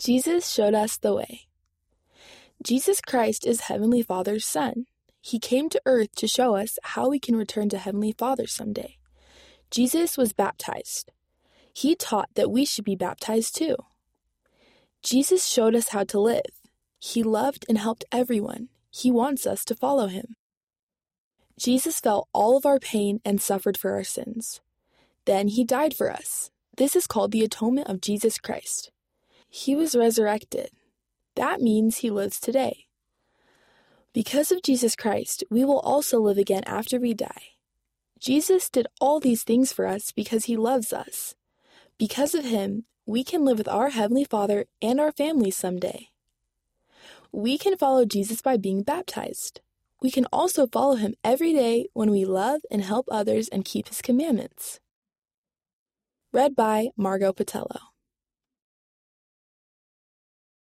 Jesus showed us the way. Jesus Christ is Heavenly Father's Son. He came to earth to show us how we can return to Heavenly Father someday. Jesus was baptized. He taught that we should be baptized too. Jesus showed us how to live. He loved and helped everyone. He wants us to follow him. Jesus felt all of our pain and suffered for our sins. Then he died for us. This is called the atonement of Jesus Christ. He was resurrected. That means he lives today. Because of Jesus Christ, we will also live again after we die. Jesus did all these things for us because he loves us. Because of him, we can live with our Heavenly Father and our families someday. We can follow Jesus by being baptized. We can also follow him every day when we love and help others and keep his commandments. Read by Margot Patello.